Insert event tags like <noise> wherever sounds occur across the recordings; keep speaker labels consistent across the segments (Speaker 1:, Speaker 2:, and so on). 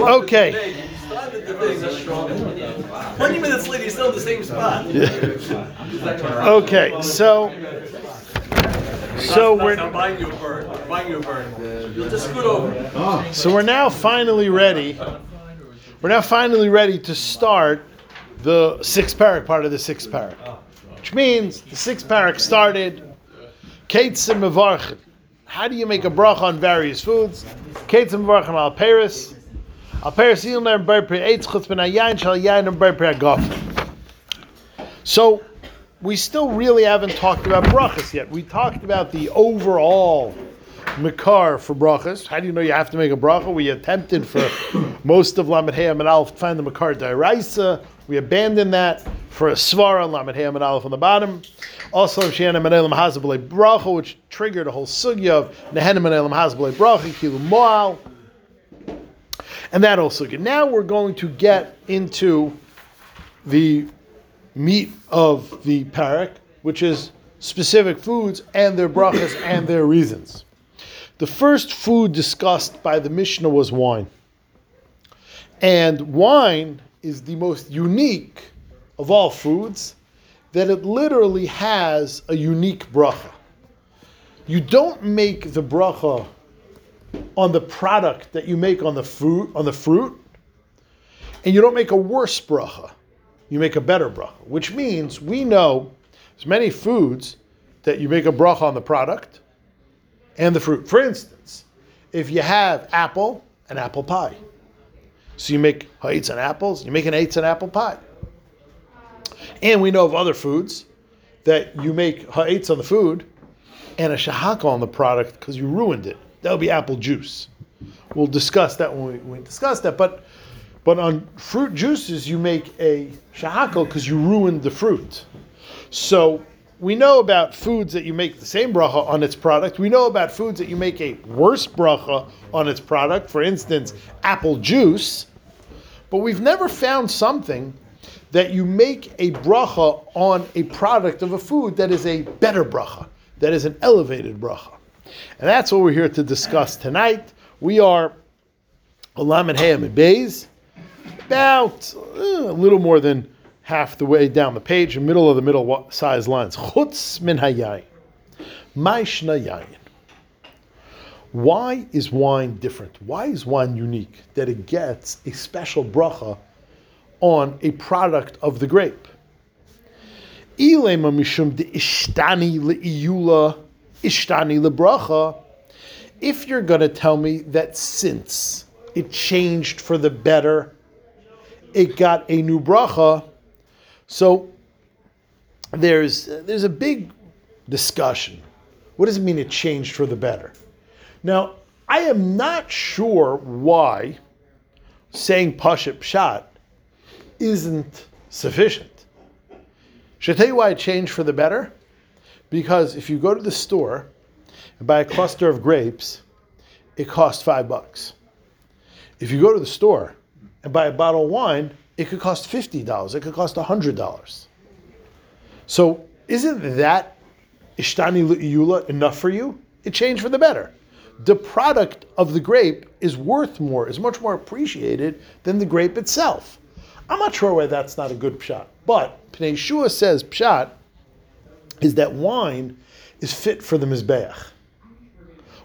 Speaker 1: Okay.
Speaker 2: You started the thing. Twenty minutes later, you're still in the same spot.
Speaker 1: Okay, so so we're
Speaker 2: buying you a bird. Buying you a bird. You'll just scoot over.
Speaker 1: so we're now finally ready. We're now finally ready to start the sixth parak part of the sixth parak, which means the sixth parak started. Keitzim mevarchim. How do you make a bracha on various foods? Keitzim mevarchim al peris. So we still really haven't talked about brachas yet. We talked about the overall makar for brachas. How do you know you have to make a bracha? We attempted for <coughs> most of Lamed Hey and Aleph to find the makar dairaisa. We abandoned that for a svara Lamed Hey and Aleph on the bottom. Also, Shana Menelim Hazabale bracha, which triggered a whole sugya of Nehenim Menelim Hazabale bracha, Kilu Moal. And that also good. Now we're going to get into the meat of the parak, which is specific foods and their brachas <coughs> and their reasons. The first food discussed by the Mishnah was wine. And wine is the most unique of all foods that it literally has a unique bracha. You don't make the bracha on the product that you make on the fruit, on the fruit, and you don't make a worse bracha you make a better bracha, which means we know there's many foods that you make a bracha on the product and the fruit. For instance, if you have apple and apple pie, so you make ha'itz on apples, you make an eitz on apple pie. And we know of other foods that you make ha'itz on the food and a shahaka on the product because you ruined it. That would be apple juice. We'll discuss that when we, when we discuss that, but but on fruit juices, you make a shahakal because you ruined the fruit. So we know about foods that you make the same bracha on its product. We know about foods that you make a worse bracha on its product. For instance, apple juice. But we've never found something that you make a bracha on a product of a food that is a better bracha, that is an elevated bracha. And that's what we're here to discuss tonight. We are Olam and Hayam and Beis about uh, a little more than half the way down the page, in the middle of the middle size lines. Chutz min hayayin. Maishna yayin. Why is wine different? Why is wine unique that it gets a special bracha on a product of the grape? Ilema mishum de ishtani le'iyula ishtani lebracha. If you're going to tell me that since it changed for the better, it got a new bracha. So there's there's a big discussion. What does it mean it changed for the better? Now, I am not sure why saying Pashat Pshat isn't sufficient. Should I tell you why it changed for the better? Because if you go to the store and buy a cluster of grapes, it costs five bucks. If you go to the store and buy a bottle of wine, it could cost $50. It could cost $100. So isn't that Ishtani Lu'iyula enough for you? It changed for the better. The product of the grape is worth more, is much more appreciated than the grape itself. I'm not sure why that's not a good pshat. But Pnei Shua says pshat is that wine is fit for the Mizbeach.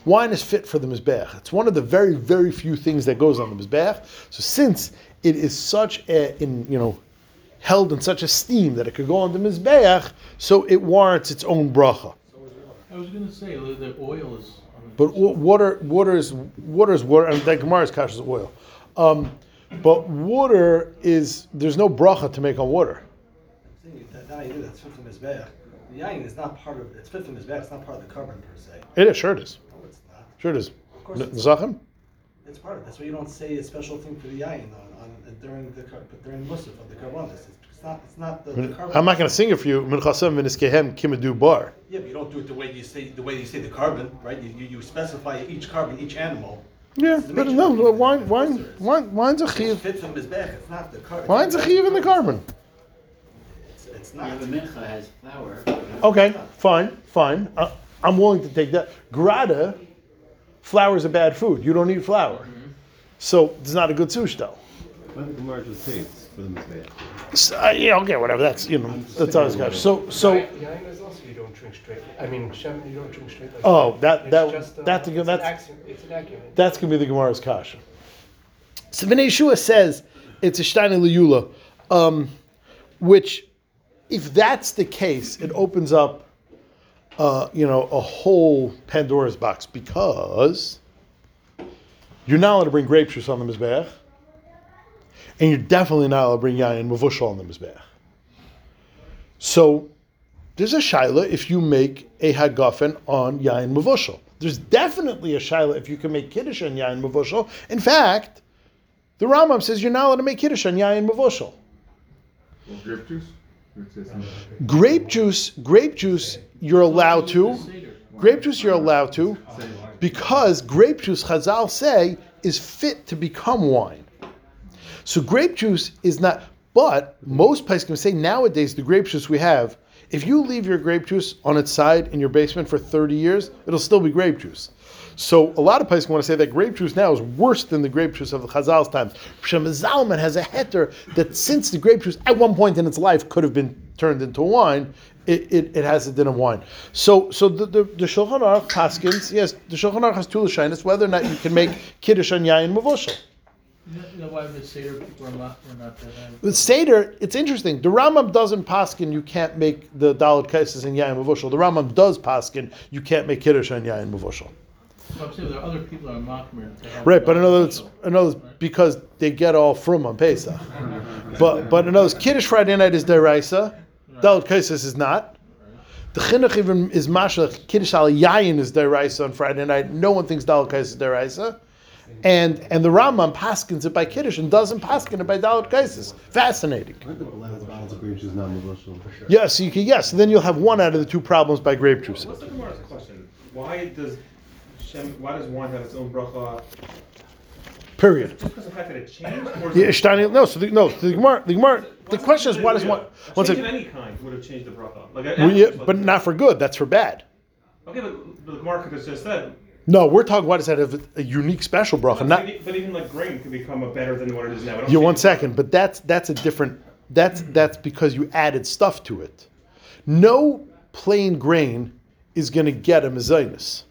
Speaker 1: Wine is fit for the Mizbeach. It's one of the very, very few things that goes on the Mizbeach. So since it is such a, in, you know, held in such esteem that it could go on the Mizbeach, so it warrants its own bracha.
Speaker 3: I was going to say the the oil is. on the-
Speaker 1: But water, water is water is water, and that Gemara's kash is oil. Um, but water is there's no bracha to make on water.
Speaker 4: That, that idea that's fit from Mizbeach. The yayin is not part of, it's fit from Mizbeach, it's not part of the carbon per se.
Speaker 1: It is, sure it is,
Speaker 4: No, it's not.
Speaker 1: sure it is.
Speaker 4: Of course
Speaker 1: N-
Speaker 4: it's-
Speaker 1: Zachem?
Speaker 4: It's part of it. That's why you don't say a special thing for the yayin on, on, during the, but during Musaf of the karbanis. It's, it's not, it's not the, the carbon.
Speaker 1: I'm not going to sing it for you. Minchasem v'niskehem kimadu bar.
Speaker 4: Yeah, but you don't do it the way you say, the way you say the carbon, right? You, you, you specify each carbon, each animal.
Speaker 1: Yeah, but no,
Speaker 4: it.
Speaker 1: wine, wine, wine, wine's a chiv.
Speaker 4: fit from Mizbeach, it's not the carbon.
Speaker 1: Wine's a chiv in the carbon.
Speaker 4: It's, it's
Speaker 5: Yeah,
Speaker 4: not.
Speaker 5: the mincha has flour.
Speaker 1: Okay, fine, fine. Uh, I'm willing to take that. Grada, flour is a bad food. You don't need flour. So it's not a good sush though.
Speaker 5: When the Gemara just hates for the Mizbeach.
Speaker 1: So, uh, yeah, okay, whatever. That's you know that's always got. So so
Speaker 6: Yain is also you don't drink straight. I mean, Shem, you don't drink straight. Like
Speaker 1: Oh, that- that-
Speaker 6: just, uh,
Speaker 1: that's a good-
Speaker 6: it's
Speaker 1: that's-
Speaker 6: it's an argument.
Speaker 1: that's gonna be the Gemara's kasha. So Bnei Shua says it's a Steiner Liyula, um, which, if that's the case, it opens up, uh, you know, a whole Pandora's box because you're not allowed to bring grape juice on the mizbeach, and you're definitely not allowed to bring yayin mavushal on the mizbeach. So there's a shaila if you make a hagafen on yayin mavushal. There's definitely a shaila if you can make kiddush on yayin mavushal. In fact, the Rambam says you're not allowed to make kiddush on yayin mavushal.
Speaker 7: Grape juice?
Speaker 1: Grape juice, grape juice, you're allowed to. Grape juice, you're allowed to, because grape juice, Chazal say, is fit to become wine. So grape juice is not. But most places can say nowadays the grape juice we have, if you leave your grape juice on its side in your basement for 30 years, it'll still be grape juice. So a lot of places want to say that grape juice now is worse than the grape juice of the Chazal's times. Shem Zalman has a heter that since the grape juice at one point in its life could have been turned into wine, it, it, it has a din of wine. So so the, the, the Shulchan Aruch Paskins, yes, the Shulchan Aruch has two lashinas, whether or not you can make Kiddush on Yayin Mavushal.
Speaker 3: You know- why the Seder people are not, not?
Speaker 1: With Seder, it's interesting. The Rambam doesn't paskin you can't make the Dalit Kaisis and Yayin Mavushal. The Rambam does paskin you can't make Kiddush on Yayin Mavushal.
Speaker 3: So I'm saying there are other people that are Machmir. that have-
Speaker 1: Right, but in other words, in other words, because they get all from on Pesach. <laughs> But but in other words, Kiddush Friday night is deraisa, Dalit Kaisis is not. The chinuch even is mashach. Kiddush al Yayin is deraisa on Friday night. No one thinks Dalit Kaisis is deraisa. And and the Rambam paskins it by Kiddush and doesn't paskin it by Dalit Kaisis. Fascinating.
Speaker 5: I think the last bottles of grape juice not Mavushal.
Speaker 1: Yes, you can. Yes, then you'll have one out of the two problems by grape juice.
Speaker 8: What's the Gemara's question? Why does Shem, why does wine have its own bracha?
Speaker 1: Period.
Speaker 8: Just because of the fact that it changed? Or is
Speaker 1: Yeah,
Speaker 8: it-
Speaker 1: no, so the, no, the Gemara, the Gemara, the question is, why does one? One
Speaker 8: change of
Speaker 1: second.
Speaker 8: any kind would have changed the bracha. Like,
Speaker 1: Well, yeah, but not for good. That's for bad.
Speaker 8: Okay, but the Gemara could have just said.
Speaker 1: No, we're talking. Why does that have a unique special bracha? Not
Speaker 8: but even like grain could become a better than what it is now. Don't
Speaker 1: yeah. One
Speaker 8: change-
Speaker 1: but that's that's a different. That's that's because you added stuff to it. No plain grain is going to get a mezainis.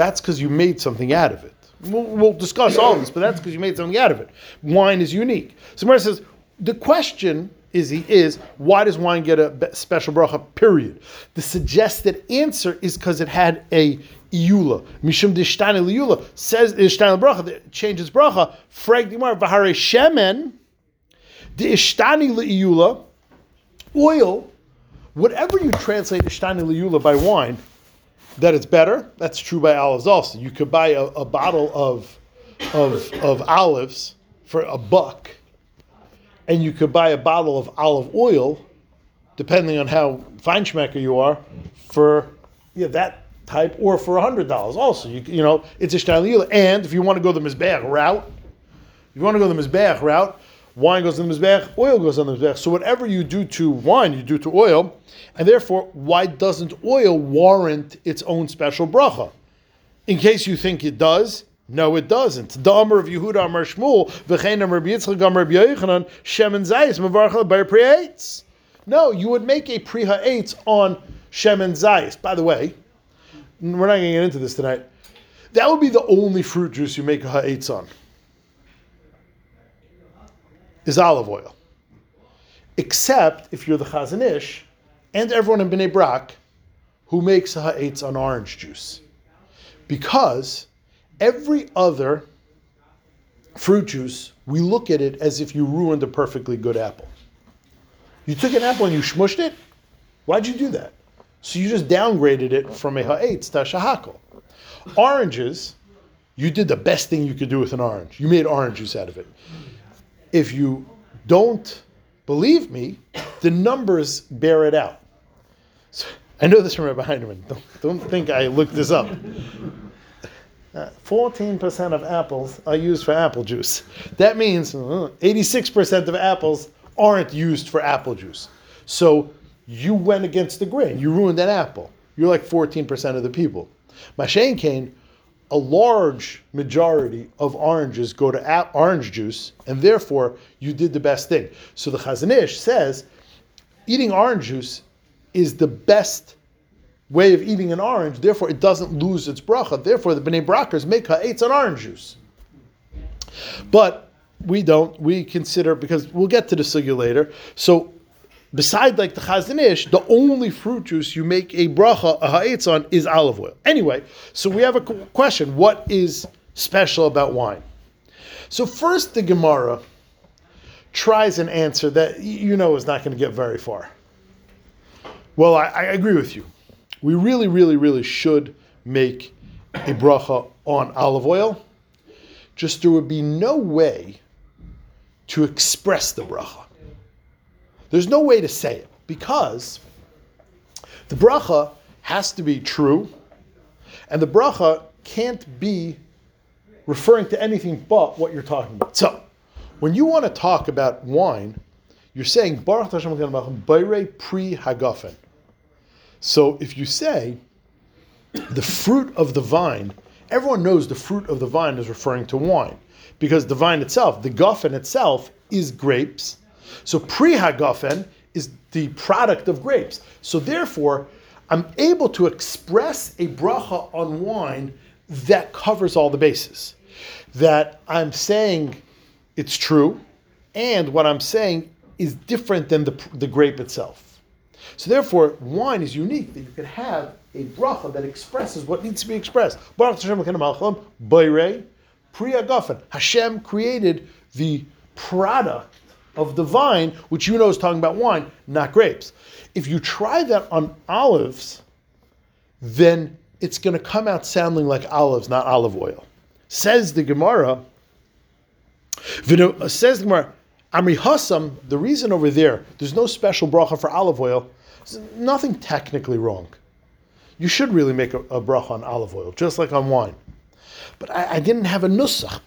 Speaker 1: That's because you made something out of it. We'll, we'll discuss all this, but that's because you made something out of it. Wine is unique. So Gemara says the question is is why does wine get a special bracha? Period. The suggested answer is because it had a iula. Mishum dishtani liula says dishtani bracha that changes bracha. Frag dimar v'hare shemen the ishtani liula oil. Whatever you translate ishtani liula by wine, that it's better. That's true by olives also. You could buy a, a bottle of, of, of olives for a buck, and you could buy a bottle of olive oil, depending on how feinschmecker you are, for yeah, that type, or for hundred dollars. Also, you you know it's a shtayla. And if you want to go the mizbeach route, if you want to go the mizbeach route, wine goes on the mizbeach, oil goes on the mizbeach. So whatever you do to wine, you do to oil, and therefore, why doesn't oil warrant its own special bracha? In case you think it does, no, it doesn't. The Amr of Yehuda Amr Shmuel, v'chein Amr Yitzchak Amr Yochanan, Zayis, Priyates. No, you would make a Pri Ha'etz on Shem and Zayis. By the way, we're not going to get into this tonight. That would be the only fruit juice you make a Ha'etz on. Is olive oil. Except if you're the Chazon Ish and everyone in Bnei Brak who makes Ha'etz on orange juice because every other fruit juice, we look at it as if you ruined a perfectly good apple. You took an apple and you smushed it. Why'd you do that? So you just downgraded it from a ha'etz to a shahakol. Oranges, you did the best thing you could do with an orange. You made orange juice out of it. If you don't believe me, the numbers bear it out. So, I know this from Rabbi Heinemann. Don't, don't think I looked this up. Uh, 14% of apples are used for apple juice. That means uh, 86% of apples aren't used for apple juice. So you went against the grain. You ruined an apple. You're like 14% of the people. Mashain Kane, a large majority of oranges go to orange juice, and therefore you did the best thing. So the Chazon Ish says eating orange juice is the best way of eating an orange, therefore it doesn't lose its bracha. Therefore, the Bnei Brakers make ha'etz on orange juice. But we don't. We consider because we'll get to the sugya later. So, beside like the Chazon Ish, the only fruit juice you make a bracha a ha'etz on is olive oil. Anyway, so we have a question: What is special about wine? So first, the Gemara tries an answer that you know is not going to get very far. Well, I, I agree with you. We really, really, really should make a bracha on olive oil. Just there would be no way to express the bracha. There's no way to say it because the bracha has to be true, and the bracha can't be referring to anything but what you're talking about. So, when you want to talk about wine, you're saying Baruch Hashem Bayre Pri Hagafen. So if you say the fruit of the vine, everyone knows the fruit of the vine is referring to wine because the vine itself, the guffen itself, is grapes. So Pri Hagafen is the product of grapes. So therefore, I'm able to express a bracha on wine that covers all the bases. That I'm saying it's true, and what I'm saying is different than the, the grape itself. So therefore, wine is unique that you can have a bracha that expresses what needs to be expressed. Baruch Hashem Elokeinu Malcham, Bayrei, Pri Agafen. Hashem created the product of the vine, which you know is talking about wine, not grapes. If you try that on olives, then it's going to come out sounding like olives, not olive oil. Says the Gemara, uh, says the Gemara, Amri Hassam, the reason over there, there's no special bracha for olive oil, nothing technically wrong. You should really make a, a bracha on olive oil, just like on wine. But I, I didn't have a nusach.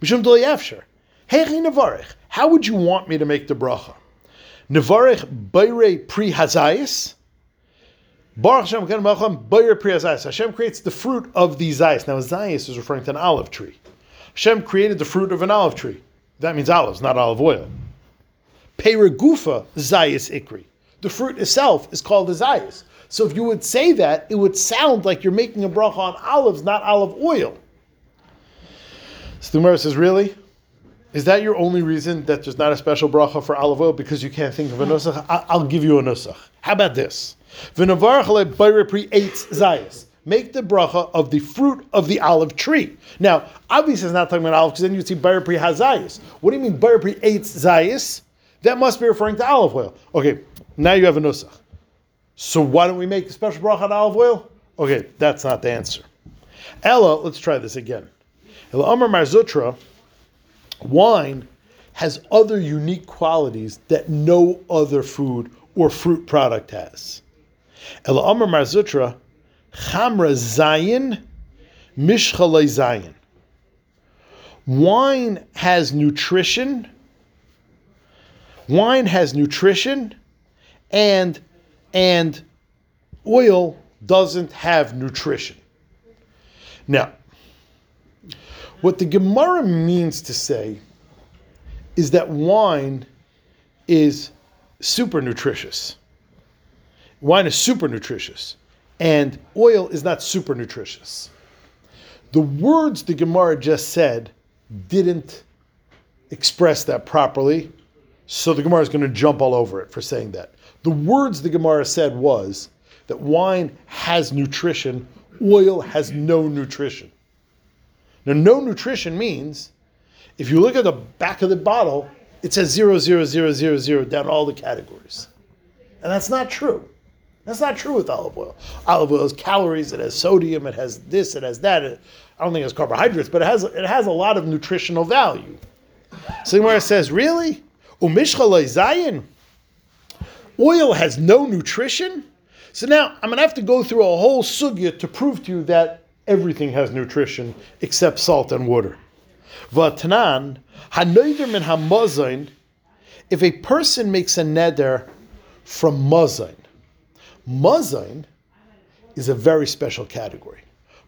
Speaker 1: Mishum. Hechi nevarech. How would you want me to make the bracha? Nevarech bayre pri hazayis. Baruch Hashem bayre pri hazayis. Hashem creates the fruit of the zayis. Now, zayis is referring to an olive tree. Hashem created the fruit of an olive tree. That means olives, not olive oil. Peregufa zayis ikri. The fruit itself is called a zayis. So if you would say that, it would sound like you're making a bracha on olives, not olive oil. So the says, really? Is that your only reason that there's not a special bracha for olive oil because you can't think of a nusach? I'll give you a nusach. How about this? Make the bracha of the fruit of the olive tree. Now, obviously, it's not talking about olive because then you'd see bayre pri hazayis. What do you mean bayre pri eitz zayis? That must be referring to olive oil. Okay, now you have a nusach. So why don't we make a special bracha on olive oil? Okay, that's not the answer. Ella, let's try this again. Ella Amar Mar Zutra, wine has other unique qualities that no other food or fruit product has. Ella Amar Mar Zutra, Chamra Zayin, Mishchalei Zayin. Wine has nutrition. Wine has nutrition and and oil doesn't have nutrition. Now, what the Gemara means to say is that wine is super nutritious. Wine is super nutritious, and oil is not super nutritious. The words the Gemara just said didn't express that properly, so the Gemara is going to jump all over it for saying that. The words the Gemara said was that wine has nutrition, oil has no nutrition. Now, no nutrition means if you look at the back of the bottle, it says zero, zero, zero, zero, zero down all the categories. And that's not true. That's not true with olive oil. Olive oil has calories, it has sodium, it has this, it has that. It, I don't think it has carbohydrates, but it has it has a lot of nutritional value. So Gemara says, really? Umishchalei zayin? Oil has no nutrition? So now I'm going to have to go through a whole sugya to prove to you that everything has nutrition except salt and water. Vatanan, hanoider min if a person makes a neder from mazain, mazain is a very special category.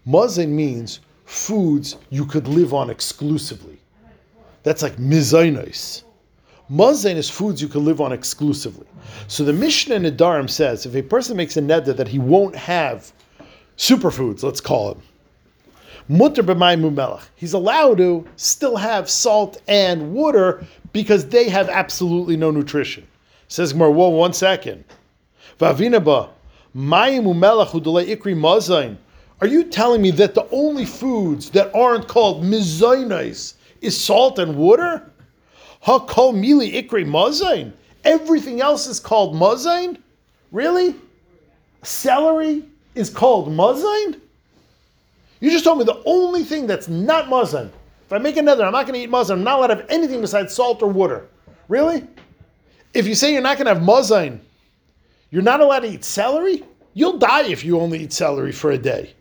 Speaker 1: Mazain means foods you could live on exclusively. That's like mizainos. Mazain is foods you can live on exclusively. So the Mishnah in Nedarim says if a person makes a neder that he won't have superfoods, let's call it, mutter he's allowed to still have salt and water because they have absolutely no nutrition. Says Gemara, whoa, one second. Vavinaba, ikri mazain. Are you telling me that the only foods that aren't called mizainos is salt and water? Hakol mili ikri mazain. Everything else is called mazain? Really? Celery is called mazain? You just told me the only thing that's not mazain. If I make another, I'm not going to eat mazain. I'm not allowed to have anything besides salt or water. Really? If you say you're not going to have mazain, you're not allowed to eat celery? You'll die if you only eat celery for a day.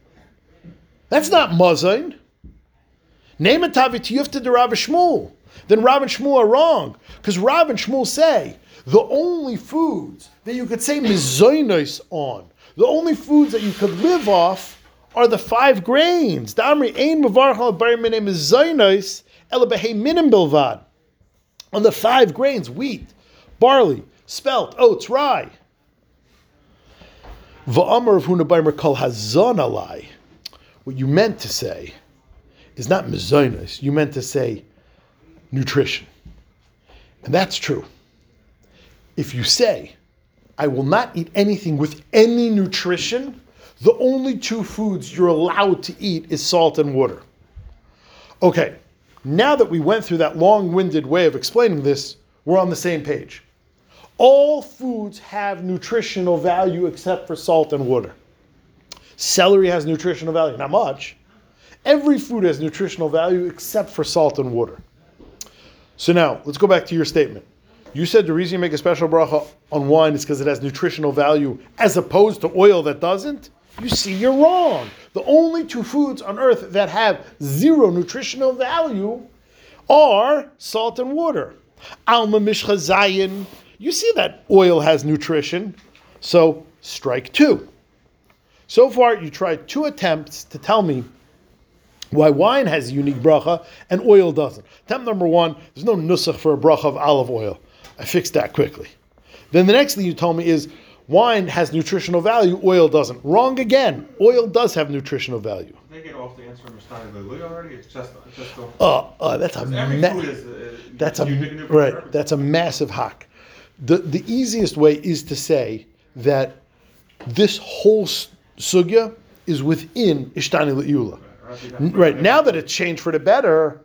Speaker 1: That's not mazain. Name a tavitiyufta to Rav Shmuel. Then Rav and Shmuel are wrong. Because Rav and Shmuel say the only foods that you could say mizoinos on, the only foods that you could live off are the five grains. On the five grains, wheat, barley, spelt, oats, rye. Of. What you meant to say is not mizoinos. You meant to say nutrition. And that's true. If you say, I will not eat anything with any nutrition, the only two foods you're allowed to eat is salt and water. Okay, now that we went through that long winded way of explaining this, we're on the same page. All foods have nutritional value except for salt and water. Celery has nutritional value, not much. Every food has nutritional value except for salt and water. So now, let's go back to your statement. You said the reason you make a special bracha on wine is because it has nutritional value as opposed to oil that doesn't? You see, you're wrong. The only two foods on earth that have zero nutritional value are salt and water. Alma mishcha zayin. You see that oil has nutrition, so strike two. So far, you tried two attempts to tell me why wine has a unique bracha and oil doesn't. Attempt number one, there's no nusach for a bracha of olive oil. I fixed that quickly. Then the next thing you told me is wine has nutritional value, oil doesn't. Wrong again. Oil does have nutritional value.
Speaker 8: They get off the answer from Stein already. It's just, it's just. A,
Speaker 1: Uh, uh, that's a ma-
Speaker 8: food is. Uh,
Speaker 1: that's a
Speaker 8: different for
Speaker 1: right. That's a massive hack. The the easiest way is to say that this whole sugya is within Ishtani Le'ula. N- Right now that it's changed for the better,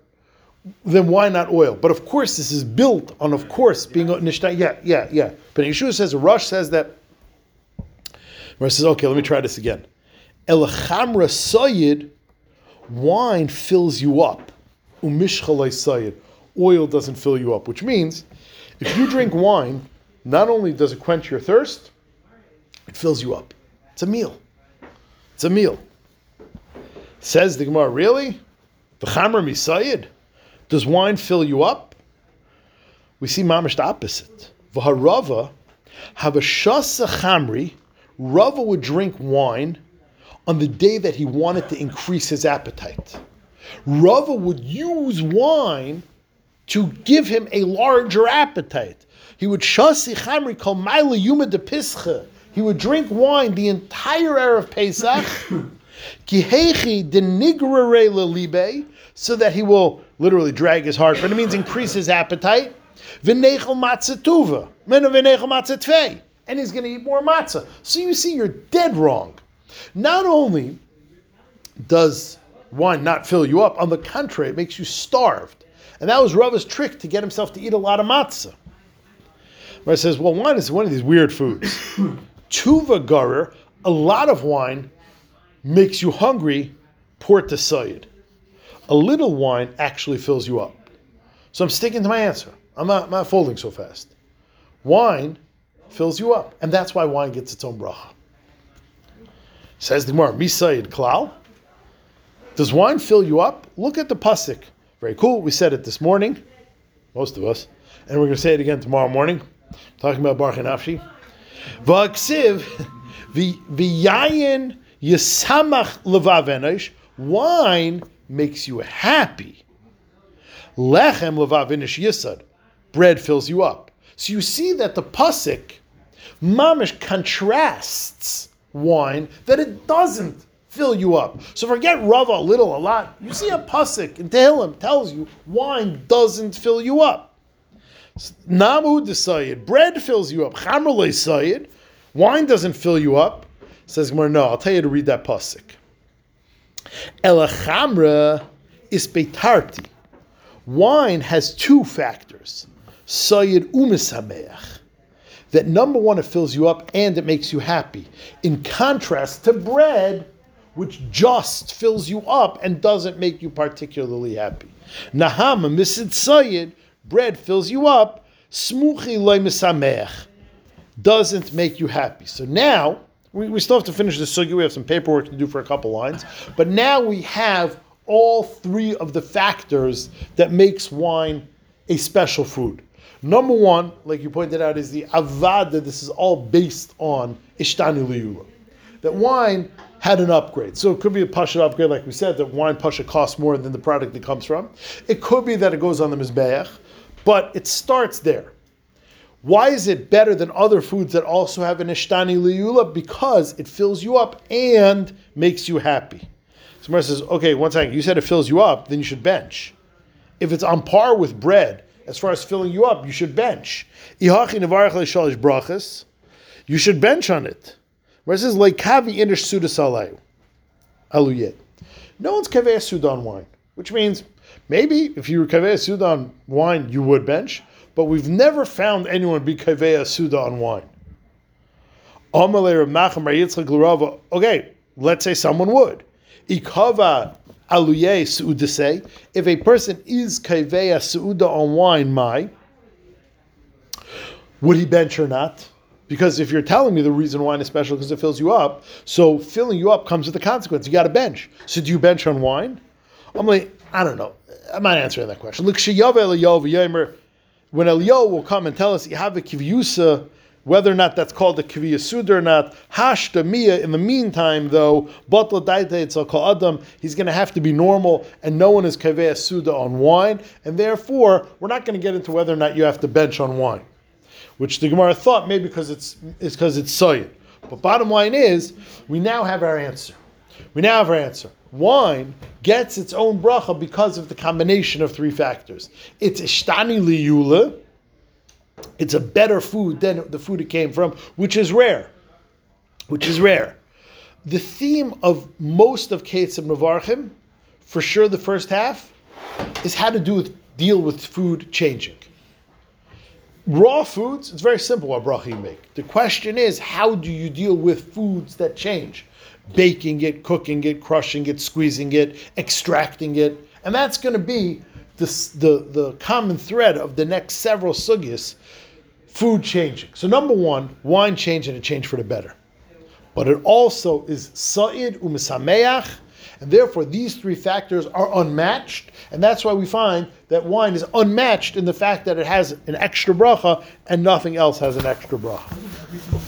Speaker 1: then why not oil? But of course, this is built on, of course, being a Nishtani. Yeah, yeah, yeah. But Yeshua says, Rush says that. Rush says, okay, let me try this again. Elachamra sayid, wine fills you up. Umishchalai sayid, oil doesn't fill you up. Which means, if you drink wine, not only does it quench your thirst, it fills you up. It's a meal. It's a meal. Says the Gemara, really? The Chamer Misayid? Does wine fill you up? We see mamish the opposite. V'harava, habashasa chamri, Rava would drink wine on the day that he wanted to increase his appetite. Rava would use wine to give him a larger appetite. He would shasi chamri kol maila yuma de. He would drink wine the entire hour of Pesach. <coughs> Kihechi de nigrare lelibe, so that he will literally drag his heart, but it means increase his appetite. V'nechel matzah tuva, v'nechel matzah tvei, and he's going to eat more matzah. So you see, you're dead wrong. Not only does wine not fill you up, on the contrary, it makes you starved. And that was Rava's trick to get himself to eat a lot of matzah. Where it says, well, wine is one of these weird foods. <laughs> Tuva garer, a lot of wine makes you hungry, port to sayid. A little wine actually fills you up. So I'm sticking to my answer. I'm not, I'm not folding so fast. Wine fills you up, and that's why wine gets its own bracha. Says the Gemara, Misayid Klal. Does wine fill you up? Look at the pasuk. Very cool. We said it this morning, most of us, and we're going to say it again tomorrow morning. Talking about Barchi Nafshi. V'aksiv v'yayin yisamach levavenosh. Wine makes you happy. Lechem levavinish yisad. Bread fills you up. So you see that the pasuk mamish contrasts wine that it doesn't fill you up. So forget rava a little, a lot. You see a pasuk in Tehillim tells you wine doesn't fill you up. Namu desayid. Bread fills you up. Chamr sayid. Wine doesn't fill you up. Says Gemara, no, I'll tell you to read that pasuk. Elachamra is beitarti. Wine has two factors. Sayid umisameach. That number one, it fills you up and it makes you happy. In contrast to bread, which just fills you up and doesn't make you particularly happy. Nahama misid sayid, bread fills you up. Smuchi loy misameach doesn't make you happy. So now, we, we still have to finish the sugi. We have some paperwork to do for a couple lines. But now we have all three of the factors that makes wine a special food. Number one, like you pointed out, is the avad that this is all based on ishtani liyula. That wine had an upgrade. So it could be a pasha upgrade, like we said, that wine pasha costs more than the product it comes from. It could be that it goes on the mizbeach, but it starts there. Why is it better than other foods that also have an ishtani liyula? Because it fills you up and makes you happy. So Mara says, okay, one second, you said it fills you up, then you should bench. If it's on par with bread, as far as filling you up, you should bench. You should bench on it. Mara says, like kavi inish alayu. Aluyet. No one's kaveh sudan wine, which means maybe if you were kaveh sudan wine, you would bench but we've never found anyone be kaveya suda on wine. Okay, let's say someone would. If a person is kaveya suuda on wine, my, would he bench or not? Because if you're telling me the reason wine is special because it fills you up, so filling you up comes with a consequence. You got to bench. So do you bench on wine? I'm like, I don't know. I'm not answering that question. Look, when Elio will come and tell us you have a kivyusa, whether or not that's called a kiviyasuda or not, mia. In the meantime, though, batla daita called adam. He's going to have to be normal, and no one is kiviyasuda on wine, and therefore we're not going to get into whether or not you have to bench on wine, which the Gemara thought maybe because it's because it's soyin. But bottom line is, we now have our answer. We now have our answer. Wine gets its own bracha because of the combination of three factors. It's ishtani liyula. It's a better food than the food it came from, which is rare. Which is rare. The theme of most of Ketzim Navarchim, for sure the first half, is how to do with, deal with food changing. Raw foods, it's very simple what bracha you make. The question is, how do you deal with foods that change? Baking it, cooking it, crushing it, squeezing it, extracting it. And that's going to be the, the, the common thread of the next several sugyas, food changing. So number one, wine change and a change for the better. But it also is sa'id umisameach, and therefore these three factors are unmatched, and that's why we find that wine is unmatched in the fact that it has an extra bracha and nothing else has an extra bracha.